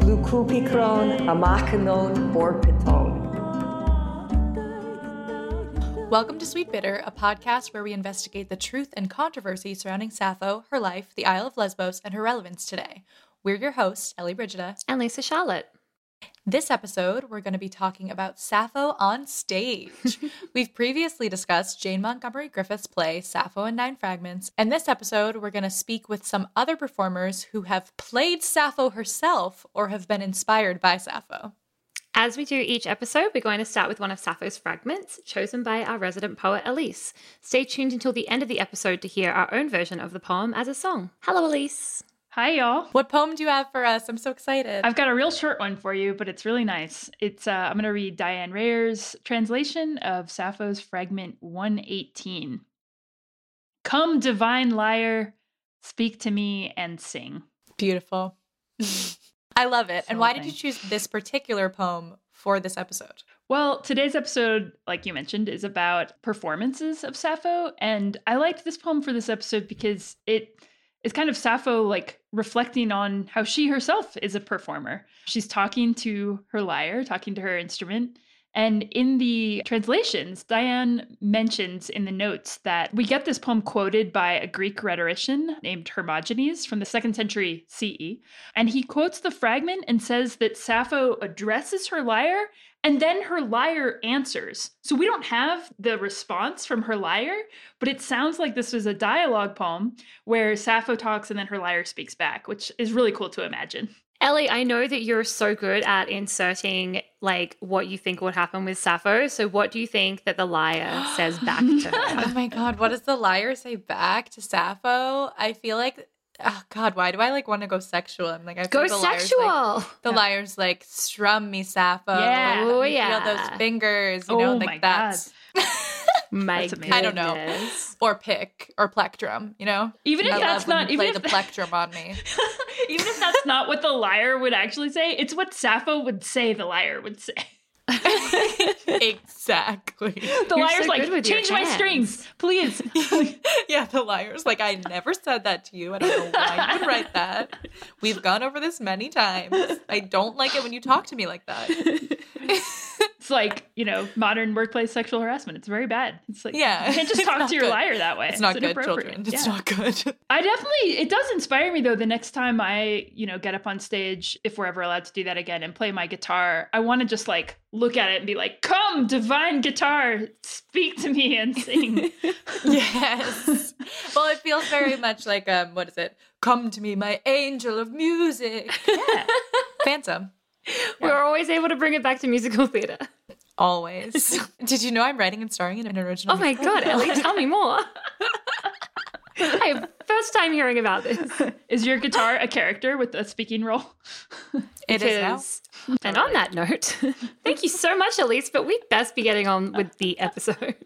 Glukupikron amachanon borpiton. Welcome to Sweet Bitter, a podcast where we investigate the truth and controversy surrounding Sappho, her life, the Isle of Lesbos, and her relevance today. We're your hosts, Ellie Brigida and Lisa Charlotte. This episode, we're going to be talking about Sappho on stage. We've previously discussed Jane Montgomery Griffiths' play, Sappho in Nine Fragments, and this episode, we're going to speak with some other performers who have played Sappho herself or have been inspired by Sappho. As we do each episode, we're going to start with one of Sappho's fragments, chosen by our resident poet Elise. Stay tuned until the end of the episode to hear our own version of the poem as a song. Hello, Elise. Hi, y'all. What poem do you have for us? I'm so excited. I've got a real short one for you, but it's really nice. It's uh, I'm going to read Diane Rayor's translation of Sappho's fragment 118. Come, divine lyre, speak to me and sing. Beautiful. I love it. So and why did you choose this particular poem for this episode? Well, today's episode, like you mentioned, is about performances of Sappho. And I liked this poem for this episode because it is kind of Sappho like reflecting on how she herself is a performer. She's talking to her lyre, talking to her instrument. And in the translations, Diane mentions in the notes that we get this poem quoted by a Greek rhetorician named Hermogenes from the second century CE. And he quotes the fragment and says that Sappho addresses her lyre and then her lyre answers. So we don't have the response from her lyre, but it sounds like this was a dialogue poem where Sappho talks and then her lyre speaks back, which is really cool to imagine. Ellie, I know that you're so good at inserting like what you think would happen with Sappho. So what do you think that the lyre says back to her? oh my god, what does the lyre say back to Sappho? I feel like oh god why do i like want to go sexual i'm like i go the sexual lyre's like, the yeah. lyre's like strum me sappho yeah oh yeah feel those fingers you oh know oh like that's my that's I don't know. Or pick or plectrum, you know? Even if I that's not even play if the plectrum on me. even if that's not what the lyre would actually say, it's what Sappho would say the lyre would say. exactly. The You're lyre's so like, change my strings, please. yeah, the lyre's like, I never said that to you. I don't know why you would write that. We've gone over this many times. I don't like it when you talk to me like that. It's like, you know, modern workplace sexual harassment. It's very bad. It's like, yeah, you can't just talk to your good. lyre that way. It's not it's good, children. It's yeah. not good. I definitely, it does inspire me though. The next time I, you know, get up on stage, if we're ever allowed to do that again and play my guitar, I want to just like look at it and be like, come, divine guitar, speak to me and sing. yes. Well, it feels very much like, um, what is it? Come to me, my angel of music. Yeah. Phantom. We are always able to bring it back to musical theater. Always. Did you know I'm writing and starring in an original? Oh my god, Ellie, tell me more. I first time hearing about this. Is your guitar a character with a speaking role? It, it is. is. And on that note, thank you so much, Elise. But we'd best be getting on with the episode.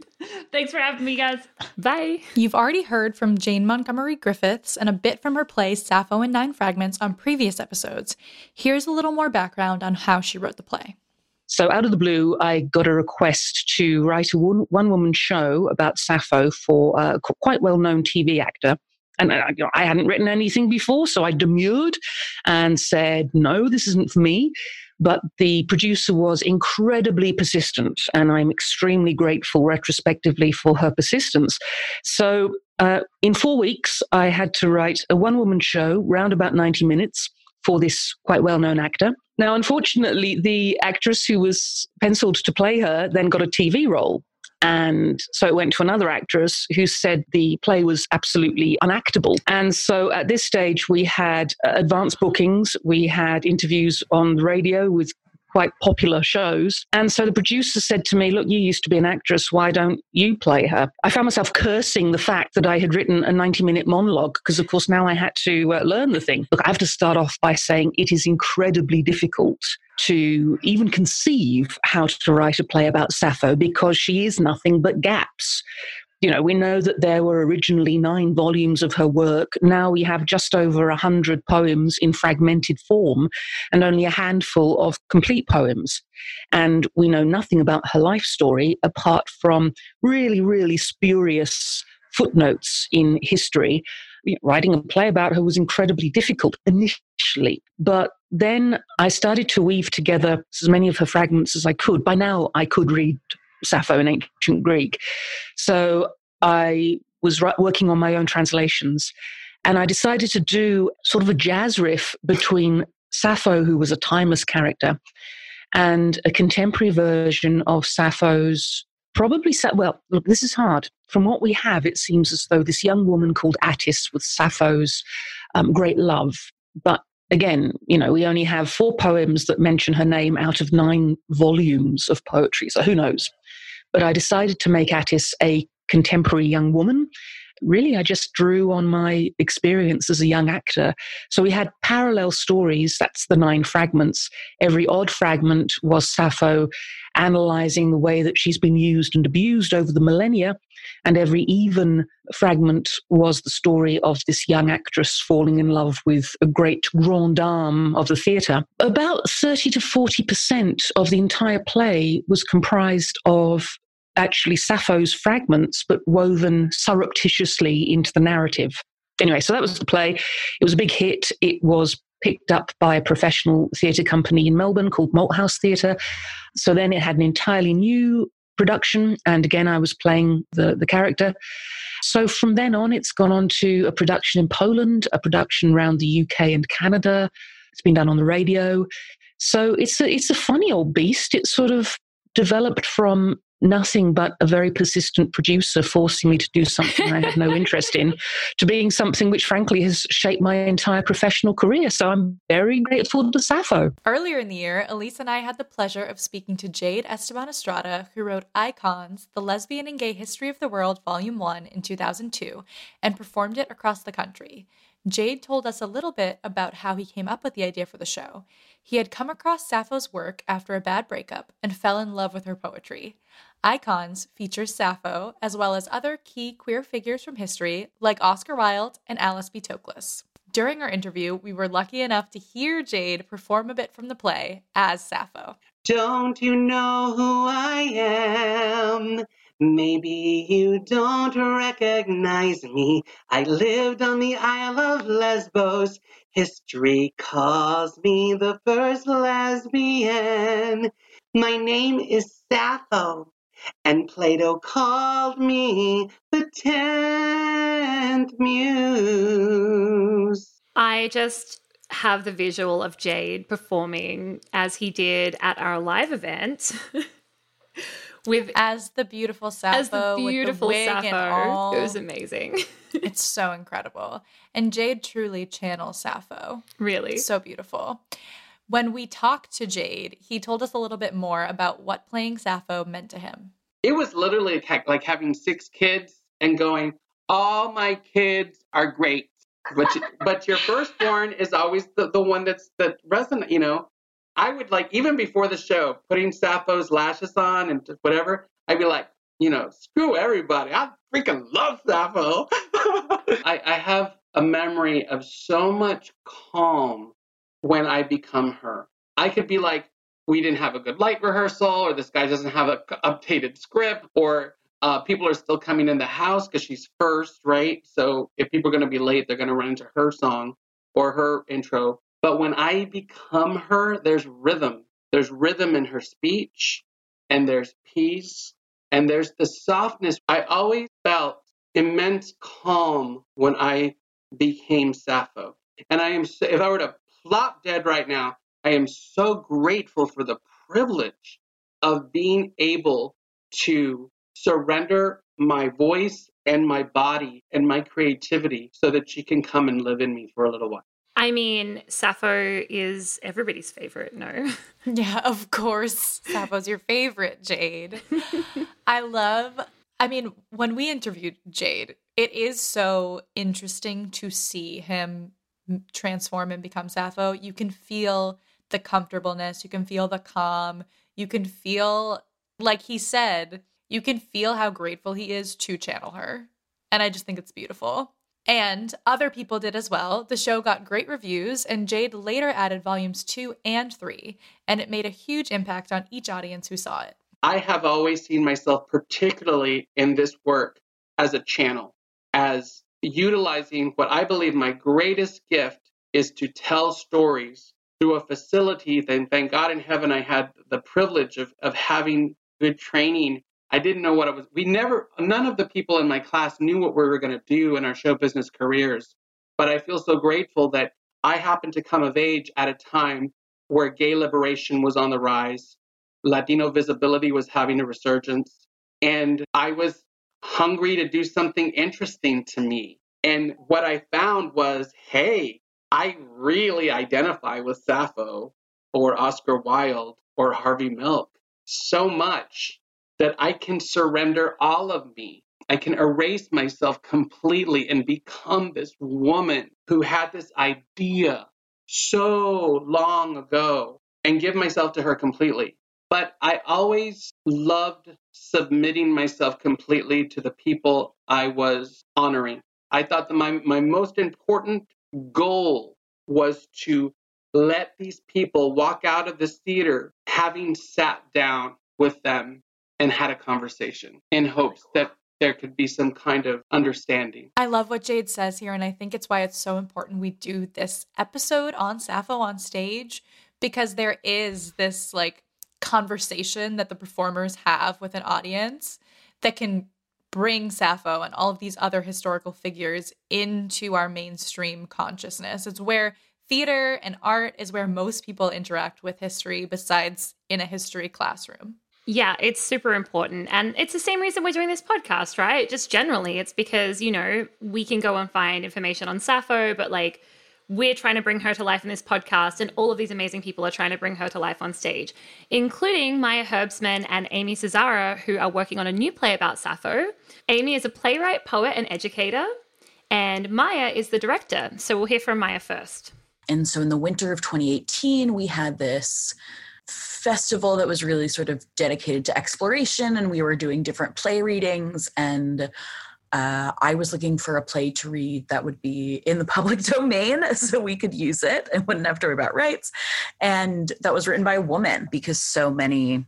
Thanks for having me, guys. Bye. You've already heard from Jane Montgomery Griffiths and a bit from her play Sappho in Nine Fragments on previous episodes. Here's a little more background on how she wrote the play. So, out of the blue, I got a request to write a one, woman show about Sappho for a quite well known TV actor. And uh, you know, I hadn't written anything before, so I demurred and said, no, this isn't for me. But the producer was incredibly persistent, and I'm extremely grateful retrospectively for her persistence. So, uh, in four weeks, I had to write a one woman show, round about 90 minutes, for this quite well known actor. Now, unfortunately, the actress who was penciled to play her then got a TV role. And so it went to another actress who said the play was absolutely unactable. And so at this stage, we had uh, advanced bookings, we had interviews on the radio with quite popular shows. And so the producer said to me, Look, you used to be an actress. Why don't you play her? I found myself cursing the fact that I had written a 90 minute monologue because, of course, now I had to uh, learn the thing. Look, I have to start off by saying it is incredibly difficult to even conceive how to write a play about Sappho because she is nothing but gaps. You know, we know that there were originally nine volumes of her work. Now we have just over a hundred poems in fragmented form and only a handful of complete poems. And we know nothing about her life story apart from really, really spurious footnotes in history writing a play about her was incredibly difficult initially. But then I started to weave together as many of her fragments as I could. By now, I could read Sappho in ancient Greek. So I was working on my own translations. And I decided to do sort of a jazz riff between Sappho, who was a timeless character, and a contemporary version of Sappho's probably well look this is hard from what we have it seems as though this young woman called atthis was sappho's um, great love but again you know we only have four poems that mention her name out of nine volumes of poetry so who knows but i decided to make atthis a contemporary young woman really I just drew on my experience as a young actor. So we had parallel stories, that's the nine fragments. Every odd fragment was Sappho analyzing the way that she's been used and abused over the millennia. And every even fragment was the story of this young actress falling in love with a great grande dame of the theatre. About 30 to 40% of the entire play was comprised of actually Sappho's fragments, but woven surreptitiously into the narrative. Anyway, so that was the play. It was a big hit. It was picked up by a professional theatre company in Melbourne called Malthouse Theatre. So then it had an entirely new production, and again, I was playing the, the character. So from then on, it's gone on to a production in Poland, a production around the UK and Canada. It's been done on the radio. So it's a, it's a funny old beast. It's sort of developed from nothing but a very persistent producer forcing me to do something I had no interest in, to being something which, frankly, has shaped my entire professional career. So I'm very grateful to Sappho. Earlier in the year, Elise and I had the pleasure of speaking to Jade Esteban Estrada, who wrote Icons, The Lesbian and Gay History of the World, Volume 1 in 2002, and performed it across the country. Jade told us a little bit about how he came up with the idea for the show. He had come across Sappho's work after a bad breakup and fell in love with her poetry. Icons features Sappho, as well as other key queer figures from history like Oscar Wilde and Alice B. Toklas. During our interview, we were lucky enough to hear Jade perform a bit from the play as Sappho. Don't you know who I am? Maybe you don't recognize me. I lived on the Isle of Lesbos. History calls me the first lesbian. My name is Sappho and Plato called me the tenth muse. I just have the visual of Jade performing as he did at our live event. with as the beautiful Sappho, as the beautiful with the Sappho. It was amazing. it's so incredible, and Jade truly channels Sappho. Really, so beautiful. When we talked to Jade, he told us a little bit more about what playing Sappho meant to him. It was literally like having six kids and going, all my kids are great. But, you, but your firstborn is always the, the one that's that resonant, you know. I would like even before the show, putting Sappho's lashes on and whatever, I'd be like, you know, screw everybody. I freaking love Sappho. I, I have a memory of so much calm when I become her. I could be like, we didn't have a good light rehearsal, or this guy doesn't have an updated script, or uh, people are still coming in the house because she's first, right? So if people are going to be late, they're going to run into her song or her intro. But when I become her, there's rhythm. There's rhythm in her speech, and there's peace, and there's the softness. I always felt immense calm when I became Sappho. And I am, if I were to plop dead right now. I am so grateful for the privilege of being able to surrender my voice and my body and my creativity so that she can come and live in me for a little while. I mean, Sappho is everybody's favorite, no? Yeah, of course. Sappho's your favorite, Jade. I love, I mean, when we interviewed Jade, it is so interesting to see him transform and become Sappho, you can feel the comfortableness, you can feel the calm, you can feel, like he said, you can feel how grateful he is to channel her. And I just think it's beautiful. And other people did as well. The show got great reviews, and Jade later added volumes two and three, and it made a huge impact on each audience who saw it. I have always seen myself, particularly in this work, as a channel, as utilizing what I believe my greatest gift is to tell stories through a facility. Then thank God in heaven I had the privilege of, of having good training. I didn't know what I was. We never, none of the people in my class knew what we were going to do in our show business careers. But I feel so grateful that I happened to come of age at a time where gay liberation was on the rise, Latino visibility was having a resurgence, and I was hungry to do something interesting to me. And what I found was, hey, I really identify with Sappho or Oscar Wilde or Harvey Milk so much that I can surrender all of me. I can erase myself completely and become this woman who had this idea so long ago and give myself to her completely. But I always loved submitting myself completely to the people I was honoring. I thought that my, my most important goal was to let these people walk out of this theater having sat down with them and had a conversation in hopes that there could be some kind of understanding. I love what Jade says here, and I think it's why it's so important we do this episode on Sappho on stage because there is this like conversation that the performers have with an audience that can bring Sappho and all of these other historical figures into our mainstream consciousness. It's where theater and art is where most people interact with history besides in a history classroom. Yeah, it's super important. And it's the same reason we're doing this podcast, right? Just generally, it's because, you know, we can go and find information on Sappho, but like we're trying to bring her to life in this podcast, and all of these amazing people are trying to bring her to life on stage, including Maya Herbstman and Amy Cesara, who are working on a new play about Sappho. Amy is a playwright, poet, and educator, and Maya is the director. So we'll hear from Maya first. And so in the winter of 2018, we had this festival that was really sort of dedicated to exploration and we were doing different play readings and uh, I was looking for a play to read that would be in the public domain so we could use it and wouldn't have to worry about rights. And that was written by a woman because so many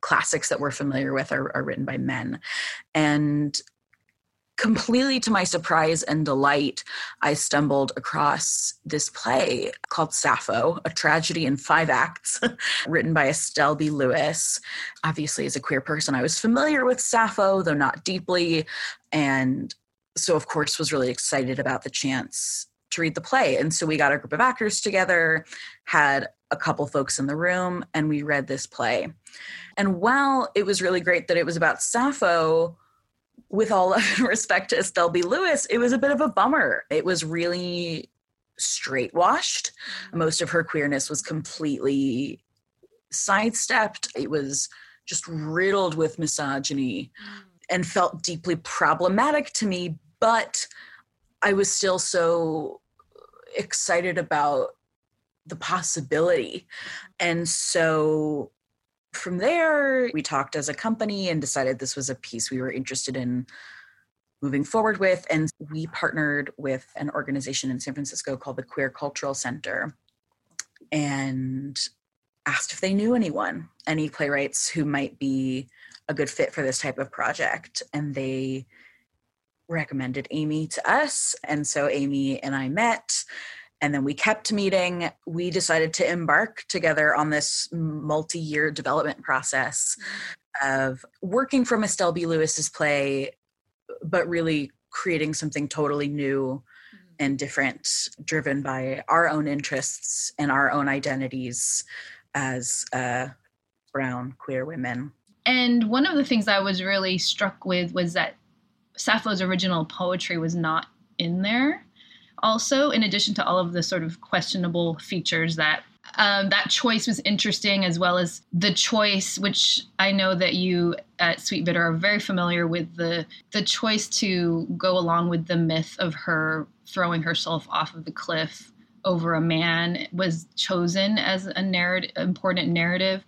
classics that we're familiar with are, are written by men. And completely to my surprise and delight, I stumbled across this play called Sappho, a tragedy in five acts, written by Estelle B. Lewis. Obviously, as a queer person, I was familiar with Sappho, though not deeply. And so, of course, was really excited about the chance to read the play. And so we got a group of actors together, had a couple folks in the room, and we read this play. And while it was really great that it was about Sappho, with all respect to Estelle B. Lewis, it was a bit of a bummer. It was really straight washed. Most of her queerness was completely sidestepped. It was just riddled with misogyny and felt deeply problematic to me. But I was still so excited about the possibility. And so from there, we talked as a company and decided this was a piece we were interested in moving forward with. And we partnered with an organization in San Francisco called the Queer Cultural Center and asked if they knew anyone, any playwrights who might be a good fit for this type of project. And they recommended Amy to us. And so Amy and I met and then we kept meeting. We decided to embark together on this multi year development process of working from Estelle B. Lewis's play, but really creating something totally new mm-hmm. and different, driven by our own interests and our own identities as uh, brown queer women. And one of the things I was really struck with was that Sappho's original poetry was not in there also, in addition to all of the sort of questionable features that um, that choice was interesting, as well as the choice, which I know that you at Sweet Bitter are very familiar with the the choice to go along with the myth of her throwing herself off of the cliff over a man was chosen as a narrative, important narrative,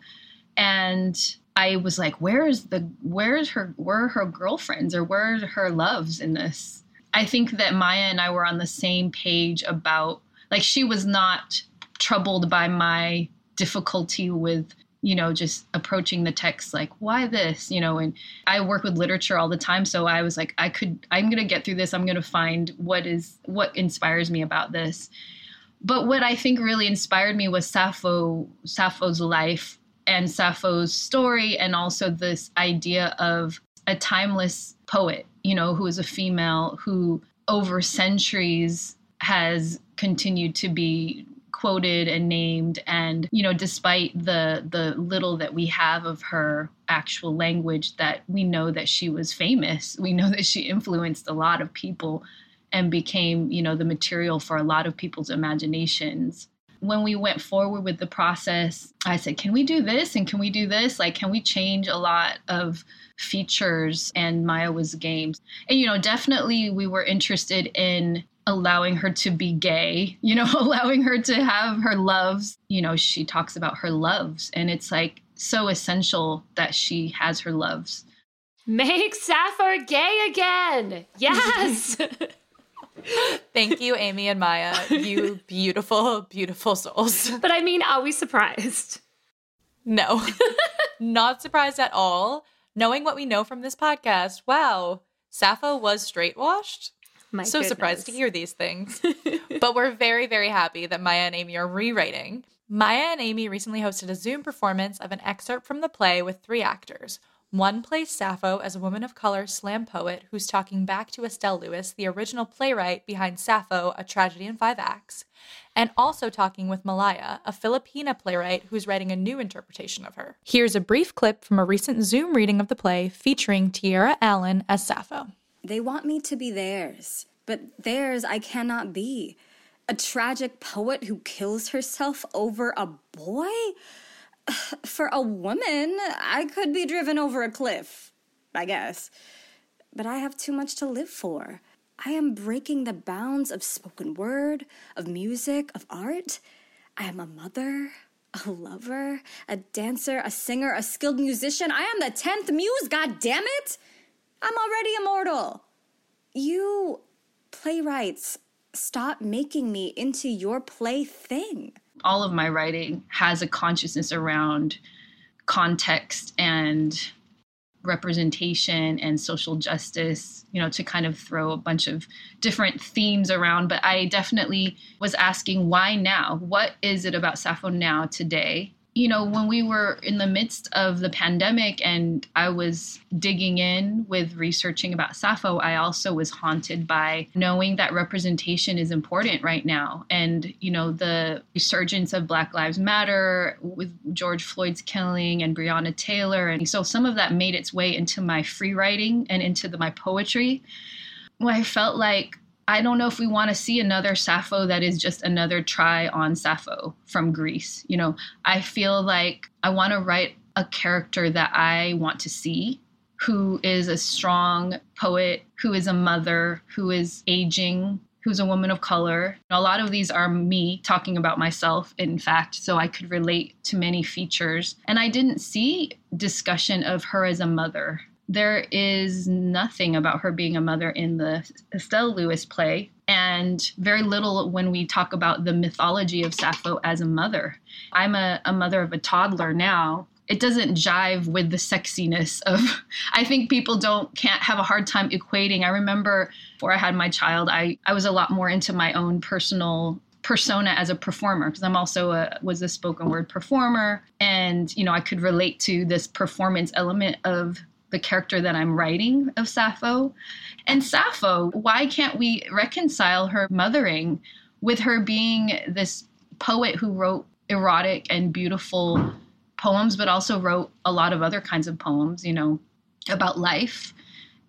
and I was like, where is the where is her where are her girlfriends or where are her loves in this? I think that Maya and I were on the same page about like she was not troubled by my difficulty with you know, just approaching the text like, why this? You know, and I work with literature all the time. So I was like, I could, I'm going to get through this. I'm going to find what is, what inspires me about this. But what I think really inspired me was Sappho, Sappho's life and Sappho's story, and also this idea of a timeless poet, you know, who is a female who over centuries has continued to be quoted and named and you know despite the the little that we have of her actual language that we know that she was famous we know that she influenced a lot of people and became you know the material for a lot of people's imaginations when we went forward with the process i said can we do this and can we do this like can we change a lot of features and maya was games? and you know definitely we were interested in allowing her to be gay, you know, allowing her to have her loves. You know, she talks about her loves, and it's like so essential that she has her loves. Make Sappho gay again. Yes. Thank you, Amy and Maya. You beautiful, beautiful souls. But I mean, are we surprised? No, not surprised at all. Knowing what we know from this podcast, wow, Sappho was straight washed. My so goodness. surprised to hear these things. but we're very, very happy that Maya and Amy are rewriting. Maya and Amy recently hosted a Zoom performance of an excerpt from the play with three actors. One plays Sappho as a woman of color slam poet who's talking back to Estelle Lewis, the original playwright behind Sappho, A Tragedy in Five Acts, and also talking with Malaya, a Filipina playwright who's writing a new interpretation of her. Here's a brief clip from a recent Zoom reading of the play featuring Tierra Allen as Sappho. They want me to be theirs, but theirs I cannot be. A tragic poet who kills herself over a boy? For a woman, I could be driven over a cliff, I guess. But I have too much to live for. I am breaking the bounds of spoken word, of music, of art. I am a mother, a lover, a dancer, a singer, a skilled musician. I am the 10th muse, god damn it! I'm already immortal. You playwrights, stop making me into your plaything. All of my writing has a consciousness around context and representation and social justice, you know, to kind of throw a bunch of different themes around. But I definitely was asking why now? What is it about Sappho now today you know, when we were in the midst of the pandemic and I was digging in with researching about Sappho, I also was haunted by knowing that representation is important right now. And, you know, the resurgence of Black Lives Matter with George Floyd's killing and Breonna Taylor. And so some of that made its way into my free writing and into the, my poetry. Where I felt like I don't know if we want to see another Sappho that is just another try on Sappho from Greece. You know, I feel like I want to write a character that I want to see who is a strong poet, who is a mother, who is aging, who's a woman of color. A lot of these are me talking about myself, in fact, so I could relate to many features. And I didn't see discussion of her as a mother there is nothing about her being a mother in the Estelle Lewis play, and very little when we talk about the mythology of Sappho as a mother. I'm a, a mother of a toddler now. It doesn't jive with the sexiness of. I think people don't can't have a hard time equating. I remember before I had my child, I I was a lot more into my own personal persona as a performer because I'm also a was a spoken word performer and you know I could relate to this performance element of the character that I'm writing of Sappho. And Sappho, why can't we reconcile her mothering with her being this poet who wrote erotic and beautiful poems, but also wrote a lot of other kinds of poems, you know, about life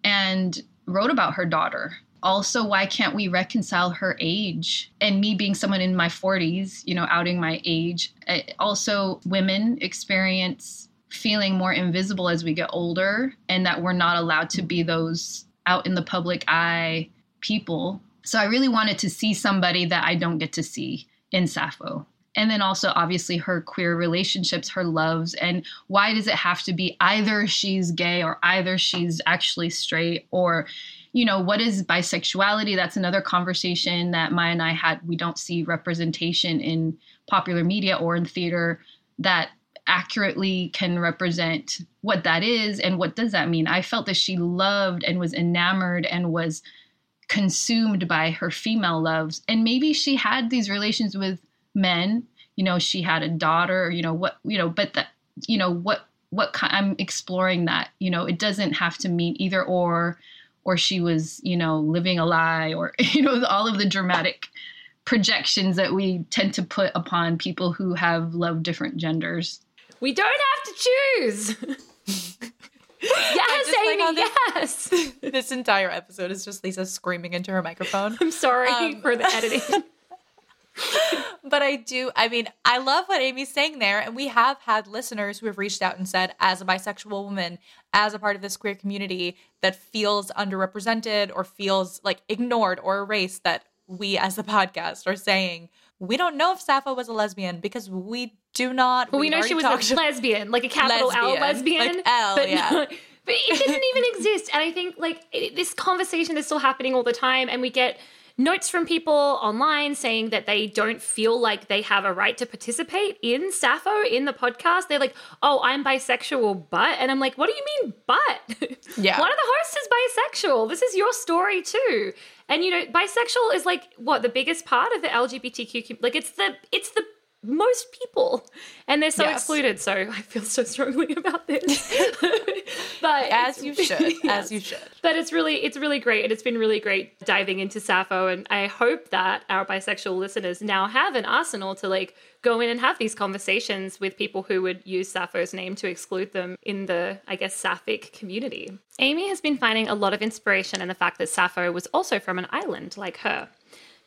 and wrote about her daughter. Also, why can't we reconcile her age and me being someone in my 40s, you know, outing my age? Uh, also, women experience feeling more invisible as we get older and that we're not allowed to be those out in the public eye people. So I really wanted to see somebody that I don't get to see in Sappho. And then also, obviously, her queer relationships, her loves, and why does it have to be either she's gay or either she's actually straight or, you know, what is bisexuality? That's another conversation that Maya and I had. We don't see representation in popular media or in theater that accurately can represent what that is and what does that mean. I felt that she loved and was enamored and was consumed by her female loves. And maybe she had these relations with men, you know, she had a daughter, you know, what, you know, but that, you know, what, what kind, I'm exploring that, you know, it doesn't have to mean either or, or she was, you know, living a lie or, you know, all of the dramatic projections that we tend to put upon people who have loved different genders. We don't have to choose. yes, Amy, like this, yes. this entire episode is just Lisa screaming into her microphone. I'm sorry um, for the editing. but I do, I mean, I love what Amy's saying there. And we have had listeners who have reached out and said, as a bisexual woman, as a part of this queer community that feels underrepresented or feels like ignored or erased, that we as the podcast are saying, we don't know if Sappho was a lesbian because we do not. Well, we know she was a lesbian, like a capital lesbian, L lesbian. Like L, but yeah. Not, but it didn't even exist. And I think like it, this conversation is still happening all the time, and we get notes from people online saying that they don't feel like they have a right to participate in Sappho in the podcast. They're like, "Oh, I'm bisexual, but," and I'm like, "What do you mean, but?" Yeah, one of the hosts is bisexual. This is your story too. And you know, bisexual is like what the biggest part of the LGBTQ like it's the it's the most people. And they're so yes. excluded so i feel so strongly about this. But as you should yes. as you should. But it's really it's really great and it's been really great diving into sappho and i hope that our bisexual listeners now have an arsenal to like go in and have these conversations with people who would use sappho's name to exclude them in the i guess sapphic community. Amy has been finding a lot of inspiration in the fact that sappho was also from an island like her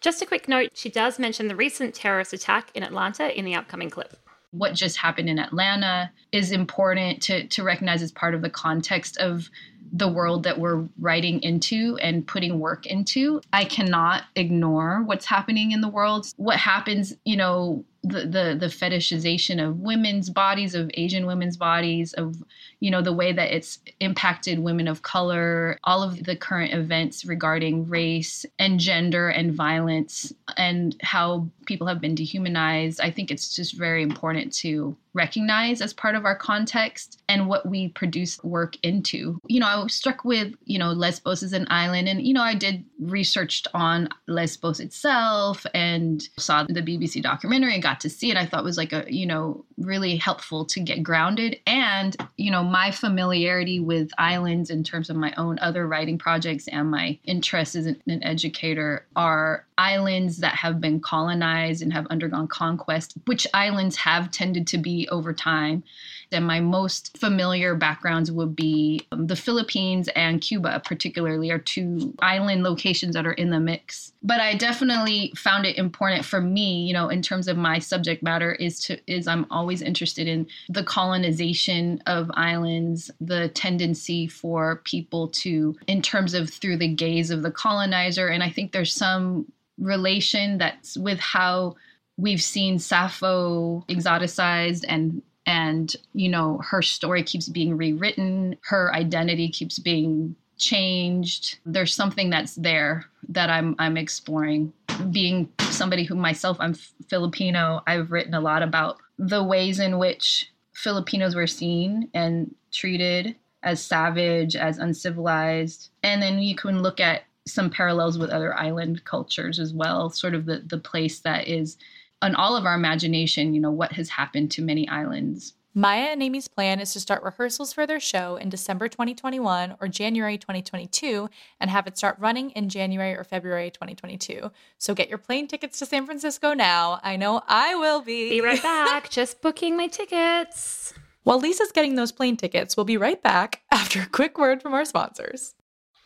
just a quick note she does mention the recent terrorist attack in Atlanta in the upcoming clip. What just happened in Atlanta is important to, to recognize as part of the context of the world that we're writing into and putting work into. I cannot ignore what's happening in the world. What happens, you know, the, the the fetishization of women's bodies of asian women's bodies of you know the way that it's impacted women of color all of the current events regarding race and gender and violence and how people have been dehumanized. I think it's just very important to recognize as part of our context and what we produce work into. You know i was struck with you know lesbos as an island and you know i did researched on lesbos itself and saw the bbc documentary and got to see it, I thought was like a, you know, really helpful to get grounded. And, you know, my familiarity with islands in terms of my own other writing projects and my interests as an, educator are islands that have been colonized and have undergone conquest, which islands have tended to be over time. And my most familiar backgrounds would be um, the Philippines and Cuba, particularly, are two island locations that are in the mix. But I definitely found it important for me, you know, in terms of my subject matter, is to is I'm always interested in the colonization of islands, the tendency for people to, in terms of through the gaze of the colonizer, and I think there's some relation that's with how we've seen Sappho exoticized and and you know her story keeps being rewritten. Her identity keeps being changed. There's something that's there that i'm i'm exploring. Being somebody who myself i'm filipino i've written a lot about the ways in which filipinos were seen and treated as savage as uncivilized and then you can look at some parallels with other island cultures as well sort of the the place that is on all of our imagination, you know, what has happened to many islands. Maya and Amy's plan is to start rehearsals for their show in December 2021 or January 2022 and have it start running in January or February 2022. So get your plane tickets to San Francisco now. I know I will be. Be right back. Just booking my tickets. While Lisa's getting those plane tickets, we'll be right back after a quick word from our sponsors.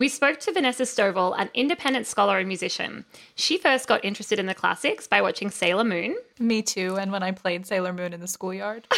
We spoke to Vanessa Stovall, an independent scholar and musician. She first got interested in the classics by watching Sailor Moon. Me too, and when I played Sailor Moon in the schoolyard.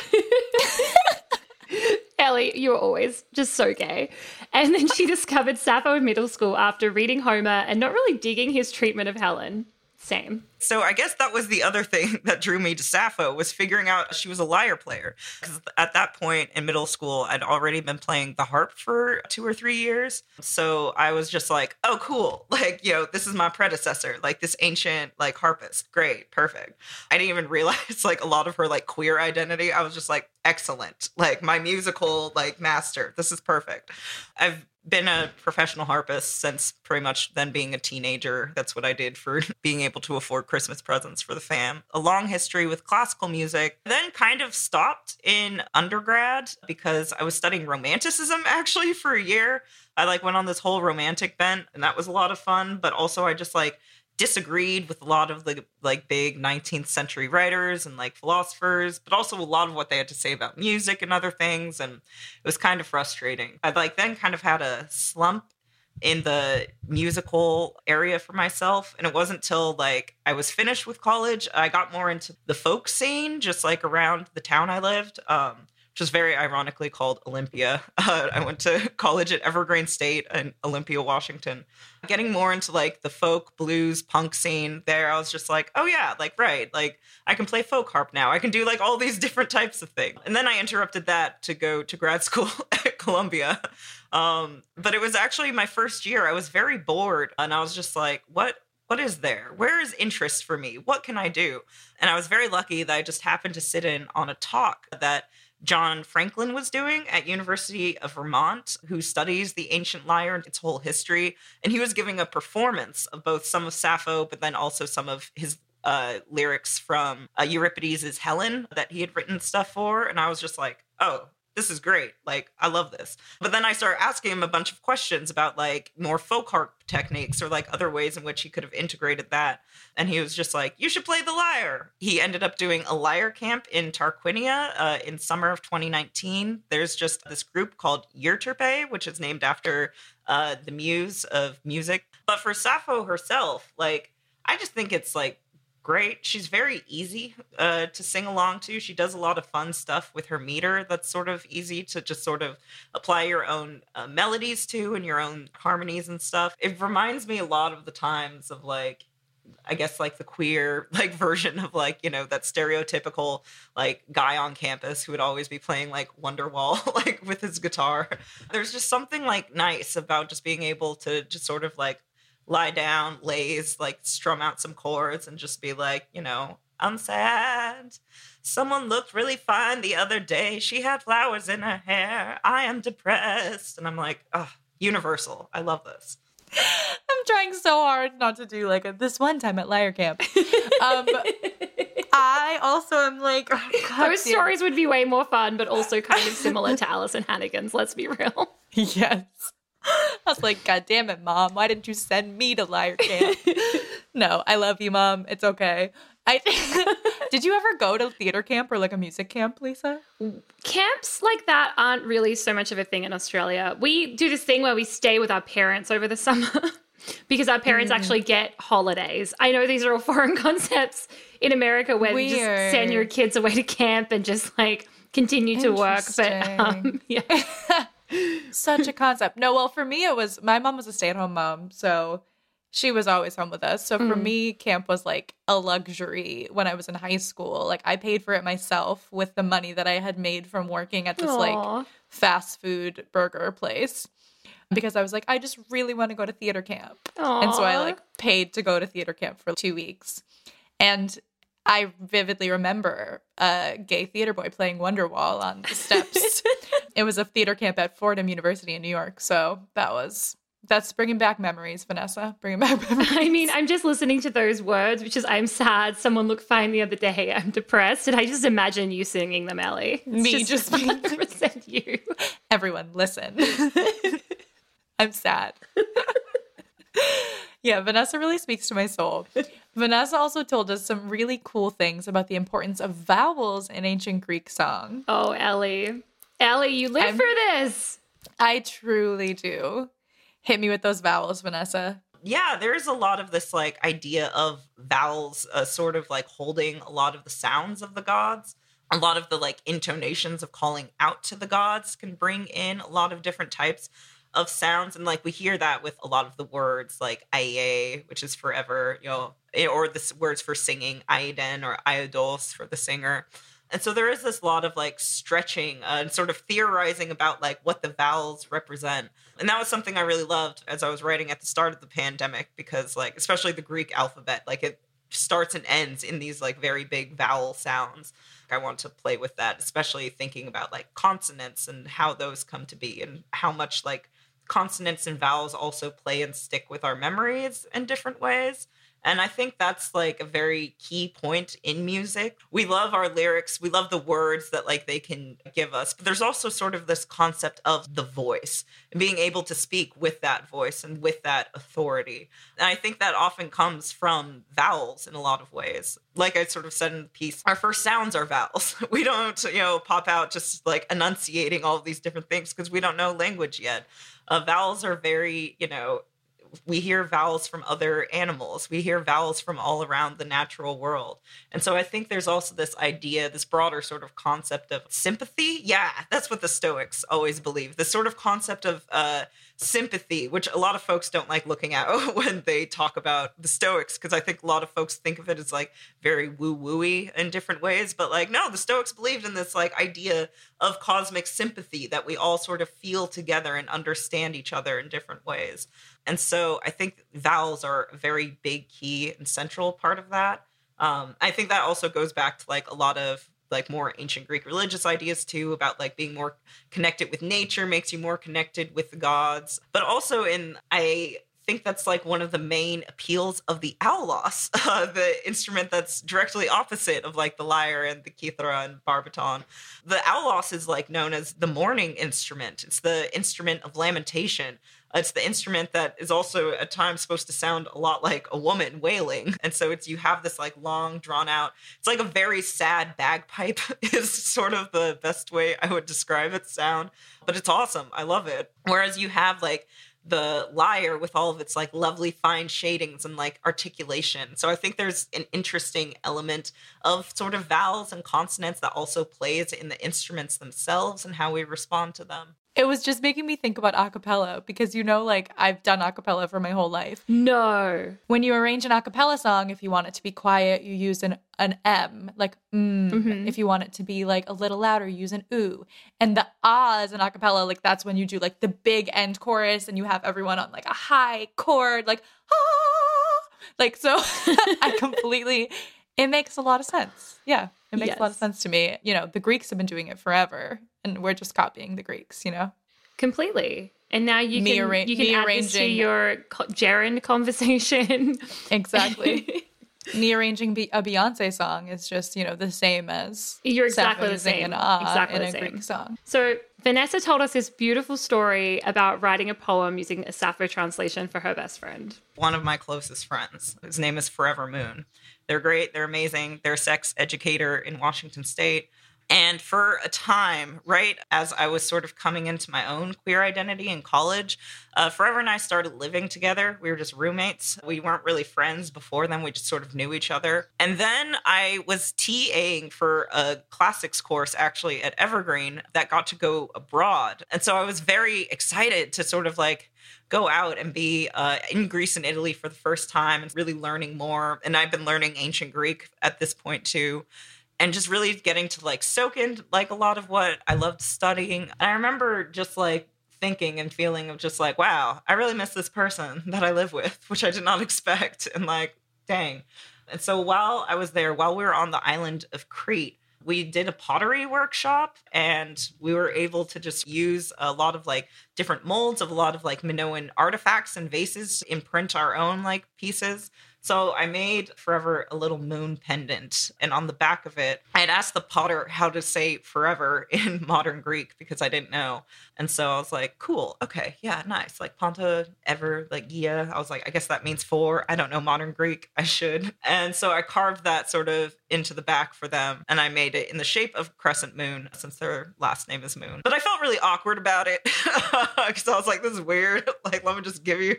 Ellie, you're always just so gay. And then she discovered Sappho in middle school after reading Homer and not really digging his treatment of Helen. Same. So I guess that was the other thing that drew me to Sappho was figuring out she was a lyre player. Because at that point in middle school, I'd already been playing the harp for two or three years. So I was just like, oh, cool. Like, you know, this is my predecessor, like this ancient like harpist. Great, perfect. I didn't even realize like a lot of her like queer identity. I was just like, excellent. Like my musical like master. This is perfect. I've been a professional harpist since pretty much then being a teenager. That's what I did for being able to afford Christmas presents for the fam. A long history with classical music. Then kind of stopped in undergrad because I was studying romanticism actually for a year. I like went on this whole romantic bent and that was a lot of fun, but also I just like disagreed with a lot of the like big 19th century writers and like philosophers but also a lot of what they had to say about music and other things and it was kind of frustrating i like then kind of had a slump in the musical area for myself and it wasn't till like i was finished with college i got more into the folk scene just like around the town i lived um is very ironically called Olympia. Uh, I went to college at Evergreen State in Olympia, Washington. Getting more into like the folk, blues, punk scene there, I was just like, oh yeah, like, right, like I can play folk harp now. I can do like all these different types of things. And then I interrupted that to go to grad school at Columbia. Um, but it was actually my first year. I was very bored and I was just like, what what is there? Where is interest for me? What can I do? And I was very lucky that I just happened to sit in on a talk that John Franklin was doing at University of Vermont, who studies the ancient lyre and its whole history. And he was giving a performance of both some of Sappho, but then also some of his uh, lyrics from uh, Euripides' Helen that he had written stuff for. And I was just like, oh, this is great. Like, I love this. But then I started asking him a bunch of questions about like more folk harp techniques or like other ways in which he could have integrated that. And he was just like, you should play the lyre. He ended up doing a lyre camp in Tarquinia uh, in summer of 2019. There's just this group called Euterpe, which is named after uh, the muse of music. But for Sappho herself, like, I just think it's like great. She's very easy uh, to sing along to. She does a lot of fun stuff with her meter that's sort of easy to just sort of apply your own uh, melodies to and your own harmonies and stuff. It reminds me a lot of the times of like, I guess like the queer like version of like you know that stereotypical like guy on campus who would always be playing like Wonderwall like with his guitar. There's just something like nice about just being able to just sort of like lie down, laze, like strum out some chords and just be like, you know, I'm sad. Someone looked really fine the other day. She had flowers in her hair. I am depressed. And I'm like, oh, universal. I love this. I'm trying so hard not to do like a, this one time at Lyre Camp. Um, I also am like, oh, Those stories would be way more fun, but also kind of similar to Alyson Hannigan's, let's be real. Yes. I was like, God damn it, mom. Why didn't you send me to Lyre Camp? no, I love you, mom. It's okay. I did you ever go to theater camp or like a music camp, Lisa? Camps like that aren't really so much of a thing in Australia. We do this thing where we stay with our parents over the summer because our parents Mm. actually get holidays. I know these are all foreign concepts in America where you just send your kids away to camp and just like continue to work. But um, yeah. Such a concept. No, well, for me, it was my mom was a stay at home mom. So she was always home with us. So for Mm. me, camp was like a luxury when I was in high school. Like I paid for it myself with the money that I had made from working at this Aw. like fast food burger place. Because I was like, I just really want to go to theater camp. And so I like paid to go to theater camp for two weeks. And I vividly remember a gay theater boy playing Wonderwall on the steps. it was a theater camp at Fordham University in New York. So that was that's bringing back memories, Vanessa. Bringing back memories. I mean, I'm just listening to those words, which is I'm sad. Someone looked fine the other day. I'm depressed. And I just imagine you singing them, Ellie. It's Me just being- 100% you. everyone listen. I'm sad. yeah, Vanessa really speaks to my soul. Vanessa also told us some really cool things about the importance of vowels in ancient Greek song. Oh, Ellie. Ellie, you live I'm- for this. I truly do. Hit me with those vowels, Vanessa. yeah, there's a lot of this like idea of vowels uh, sort of like holding a lot of the sounds of the gods. A lot of the like intonations of calling out to the gods can bring in a lot of different types of sounds and like we hear that with a lot of the words like aye which is forever you know eh, or the words for singing aiden or iados for the singer. And so there is this lot of like stretching uh, and sort of theorizing about like what the vowels represent. And that was something i really loved as i was writing at the start of the pandemic because like especially the greek alphabet like it starts and ends in these like very big vowel sounds. I want to play with that, especially thinking about like consonants and how those come to be and how much like consonants and vowels also play and stick with our memories in different ways. And I think that's like a very key point in music. We love our lyrics, we love the words that like they can give us, but there's also sort of this concept of the voice and being able to speak with that voice and with that authority. And I think that often comes from vowels in a lot of ways. Like I sort of said in the piece, our first sounds are vowels. We don't, you know, pop out just like enunciating all these different things because we don't know language yet. Uh, vowels are very, you know, we hear vowels from other animals. We hear vowels from all around the natural world. And so I think there's also this idea, this broader sort of concept of sympathy. Yeah, that's what the Stoics always believe. This sort of concept of uh, sympathy, which a lot of folks don't like looking at when they talk about the Stoics, because I think a lot of folks think of it as like very woo wooey in different ways. But like, no, the Stoics believed in this like idea of cosmic sympathy that we all sort of feel together and understand each other in different ways. And so I think vowels are a very big key and central part of that. Um, I think that also goes back to like a lot of like more ancient Greek religious ideas too about like being more connected with nature makes you more connected with the gods. But also in I think that's like one of the main appeals of the aulos, uh, the instrument that's directly opposite of like the lyre and the kithara and barbiton. The aulos is like known as the mourning instrument. It's the instrument of lamentation. It's the instrument that is also at times supposed to sound a lot like a woman wailing. And so it's you have this like long drawn out, it's like a very sad bagpipe is sort of the best way I would describe its sound. But it's awesome. I love it. Whereas you have like the lyre with all of its like lovely fine shadings and like articulation. So I think there's an interesting element of sort of vowels and consonants that also plays in the instruments themselves and how we respond to them. It was just making me think about acapella because you know, like I've done acapella for my whole life. No. When you arrange an acapella song, if you want it to be quiet, you use an an M, like mm. Mhm. If you want it to be like a little louder, you use an oo. And the ah is an acapella, like that's when you do like the big end chorus and you have everyone on like a high chord, like ah, like so. I completely. It makes a lot of sense. Yeah, it makes a lot of sense to me. You know, the Greeks have been doing it forever, and we're just copying the Greeks. You know. Completely. And now you Me can arra- you can me add this to your co- gerund conversation. Exactly. Me arranging Be- a Beyonce song is just, you know, the same as You're exactly the same. an ah Exactly in the a same. Greek song. So Vanessa told us this beautiful story about writing a poem using a Sappho translation for her best friend. one of my closest friends. whose name is Forever Moon. They're great. They're amazing. They're a sex educator in Washington State. And for a time, right as I was sort of coming into my own queer identity in college, uh, Forever and I started living together. We were just roommates. We weren't really friends before then. We just sort of knew each other. And then I was TAing for a classics course actually at Evergreen that got to go abroad. And so I was very excited to sort of like go out and be uh, in Greece and Italy for the first time and really learning more. And I've been learning ancient Greek at this point too. And just really getting to like soak in like a lot of what I loved studying. And I remember just like thinking and feeling of just like, wow, I really miss this person that I live with, which I did not expect. And like, dang. And so while I was there, while we were on the island of Crete, we did a pottery workshop and we were able to just use a lot of like different molds of a lot of like Minoan artifacts and vases to imprint our own like pieces. So I made forever a little moon pendant, and on the back of it, I had asked the potter how to say forever in modern Greek because I didn't know. And so I was like, cool, okay, yeah, nice. Like Ponta, ever, like Gia. I was like, I guess that means four. I don't know modern Greek. I should. And so I carved that sort of into the back for them, and I made it in the shape of crescent moon since their last name is Moon. But I felt really awkward about it because I was like, this is weird. Like, let me just give you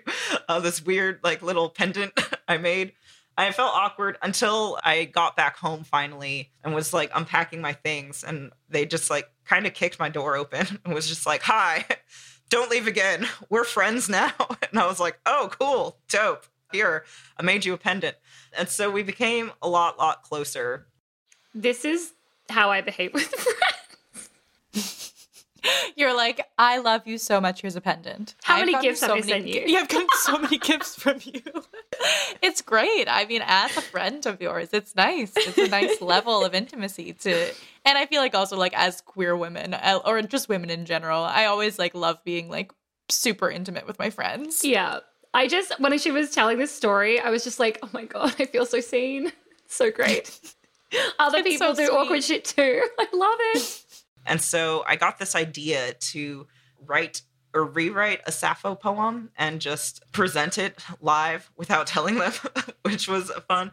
uh, this weird, like, little pendant I made. I felt awkward until I got back home finally and was like unpacking my things, and they just like kind of kicked my door open and was just like, "Hi." don't leave again. We're friends now. And I was like, oh, cool, dope. Here, I made you a pendant. And so we became a lot, lot closer. This is how I behave with friends. You're like, I love you so much. Here's a pendant. How I've many gifts have I many- sent you? Yeah, I've gotten so many gifts from you. It's great. I mean, as a friend of yours, it's nice. It's a nice level of intimacy to, and I feel like also like as queer women uh, or just women in general, I always like love being like super intimate with my friends. Yeah. I just, when she was telling this story, I was just like, oh my God, I feel so seen. So great. Other It's people so do sweet. awkward shit too. I love it. And so I got this idea to write or rewrite a Sappho poem and just present it live without telling them, which was a fun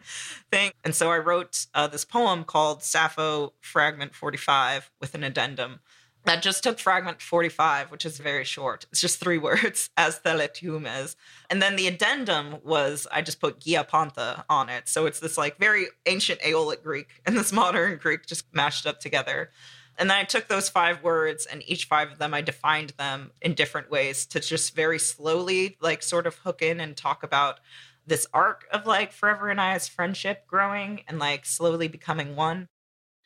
thing. And so I wrote uh, this poem called Sappho Fragment 45 with an addendum. That just took fragment 45, which is very short. It's just three words, as theletumes. And then the addendum was I just put Gia Pantha on it. So it's this like very ancient Aeolic Greek and this modern Greek just mashed up together. And then I took those five words and each five of them, I defined them in different ways to just very slowly, like, sort of hook in and talk about this arc of like Forever and I's friendship growing and like slowly becoming one.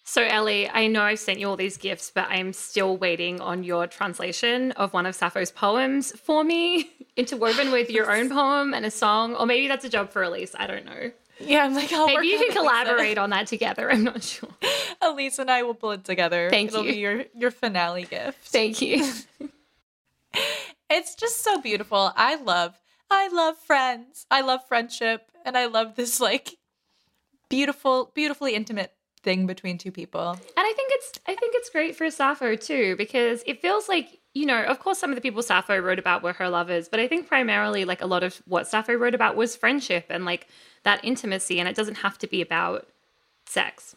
So, Ellie, I know I've sent you all these gifts, but I'm still waiting on your translation of one of Sappho's poems for me, interwoven with your own poem and a song. Or maybe that's a job for Elise. I don't know. Yeah, I'm like, I'll work Maybe you can Lisa. collaborate on that together. I'm not sure. Elise and I will pull it together. Thank It'll you. be your your finale gift. Thank you. It's just so beautiful. I love I love friends. I love friendship and I love this like beautiful beautifully intimate thing between two people. And I think it's I think it's great for Sappho too because it feels like you know, of course, some of the people Sappho wrote about were her lovers, but I think primarily like a lot of what Sappho wrote about was friendship and like that intimacy, and it doesn't have to be about sex.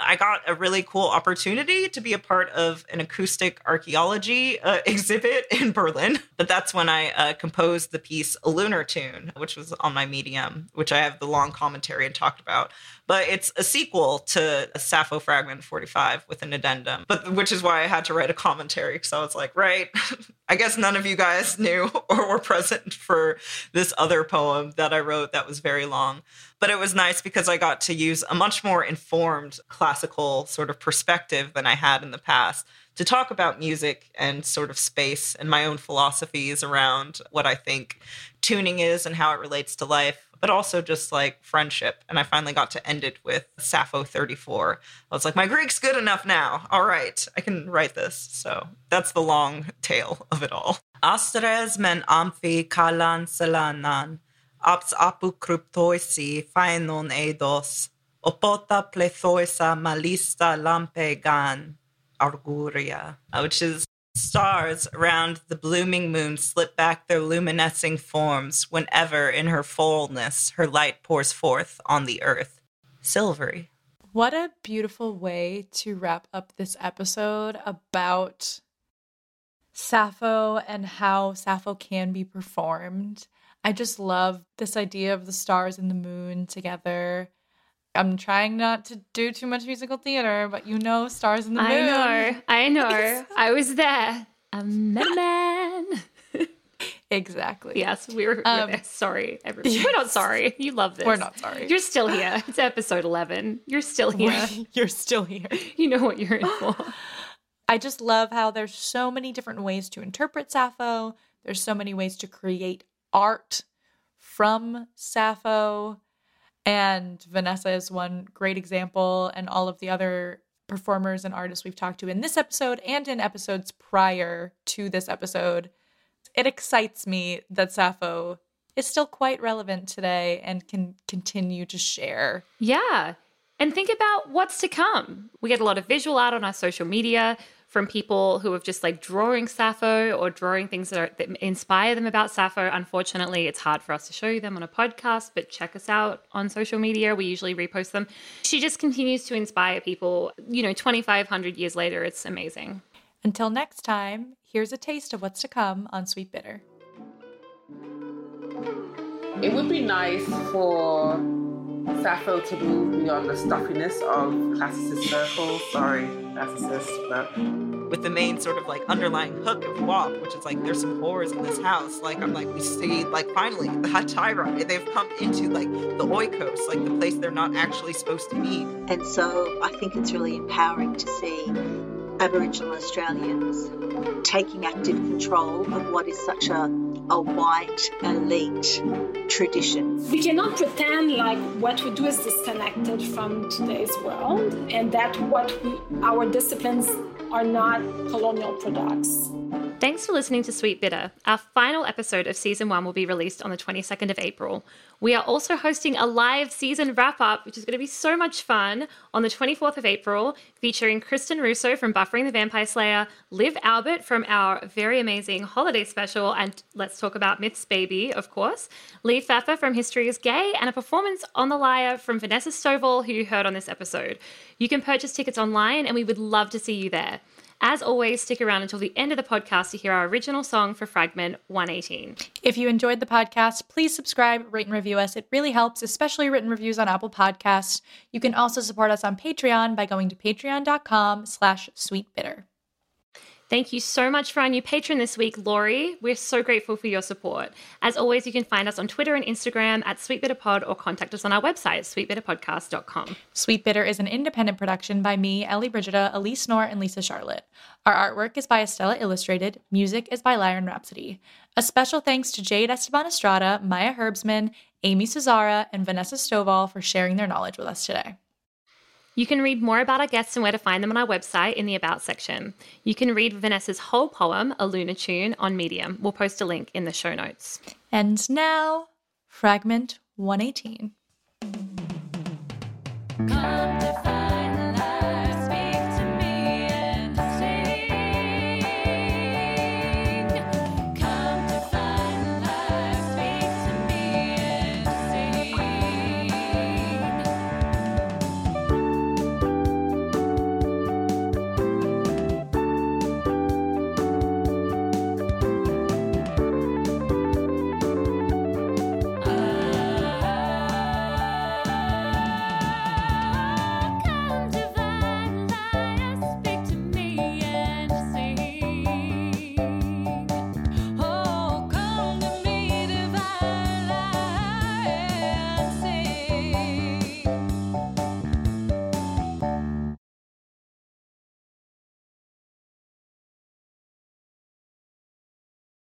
I got a really cool opportunity to be a part of an acoustic archaeology uh, exhibit in Berlin. But that's when I uh, composed the piece A Lunar Tune, which was on my Medium, which I have the long commentary and talked about. But it's a sequel to Sappho Fragment 45 with an addendum, but which is why I had to write a commentary because I was like, right, I guess none of you guys knew or were present for this other poem that I wrote that was very long but it was nice because I got to use a much more informed classical sort of perspective than I had in the past to talk about music and sort of space and my own philosophies around what I think tuning is and how it relates to life, but also just like friendship. And I finally got to end it with Sappho 34. I was like, my Greek's good enough now. All right, I can write this. So that's the long tail of it all. Astres men amphi kalan selanan aps apu kryptoisi phaenon eidos, opota plethoisa malista lampegan arguria, uh, which is stars around the blooming moon slip back their luminescing forms whenever in her fullness her light pours forth on the earth. Silvery. What a beautiful way to wrap up this episode about Sappho and how Sappho can be performed. I just love this idea of the stars and the moon together. I'm trying not to do too much musical theater, but you know, stars in the moon. I know, I know. I was there. I'm a man. Exactly. Yes, we were, we Um, there. Sorry, everybody. We're not sorry. You love this. We're not sorry. You're still here. It's episode 11. You're still here. You're still here. You know what you're in for. I just love how there's so many different ways to interpret Sappho. There's so many ways to create art from Sappho. And Vanessa is one great example, and all of the other performers and artists we've talked to in this episode and in episodes prior to this episode. It excites me that Sappho is still quite relevant today and can continue to share. Yeah. And think about what's to come. We get a lot of visual art on our social media from people who have just like drawing Sappho or drawing things that, are, that inspire them about Sappho. Unfortunately, it's hard for us to show you them on a podcast, but check us out on social media. We usually repost them. She just continues to inspire people. You know, 2,500 years later, it's amazing. Until next time, here's a taste of what's to come on Sweet Bitter. It would be nice for Sappho to move beyond the stuffiness of classicist circles. Sorry, classicist, but with the main sort of like underlying hook of WAP, which is like there's some horrors in this house. Like I'm like we see like finally the Hatira, they've come into like the Oikos, like the place they're not actually supposed to be. And so I think it's really empowering to see Aboriginal Australians taking active control of what is such a, a white elite tradition. We cannot pretend like what we do is disconnected from today's world and that what we, our disciplines are not colonial products. Thanks for listening to Sweet Bitter. Our final episode of season one will be released on the 22nd of April. We are also hosting a live season wrap up, which is going to be so much fun, on the 24th of April, featuring Kristin Russo from Buffering the Vampire Slayer, Liv Albert from our very amazing holiday special, and Let's Talk About Myths Baby, of course, Lee Pfeffer from History is Gay, and a performance on the lyre from Vanessa Stovall, who you heard on this episode. You can purchase tickets online, and we would love to see you there. As always, stick around until the end of the podcast to hear our original song for Fragment 118. If you enjoyed the podcast, please subscribe, rate, and review us. It really helps, especially written reviews on Apple Podcasts. You can also support us on Patreon by going to patreon.com slash sweetbitter. Thank you so much for our new patron this week, Laurie. We're so grateful for your support. As always, you can find us on Twitter and Instagram at SweetBitterPod or contact us on our website, sweetbitterpodcast.com. Sweet Bitter is an independent production by me, Ellie Brigida, Elise Knorr, and Lisa Charlotte. Our artwork is by Estella Illustrated. Music is by Lyron Rhapsody. A special thanks to Jade Esteban Estrada, Maya Herbsman, Amy Cesara, and Vanessa Stovall for sharing their knowledge with us today. You can read more about our guests and where to find them on our website in the About section. You can read Vanessa's whole poem, A Lunar Tune, on Medium. We'll post a link in the show notes. And now, fragment 118. Come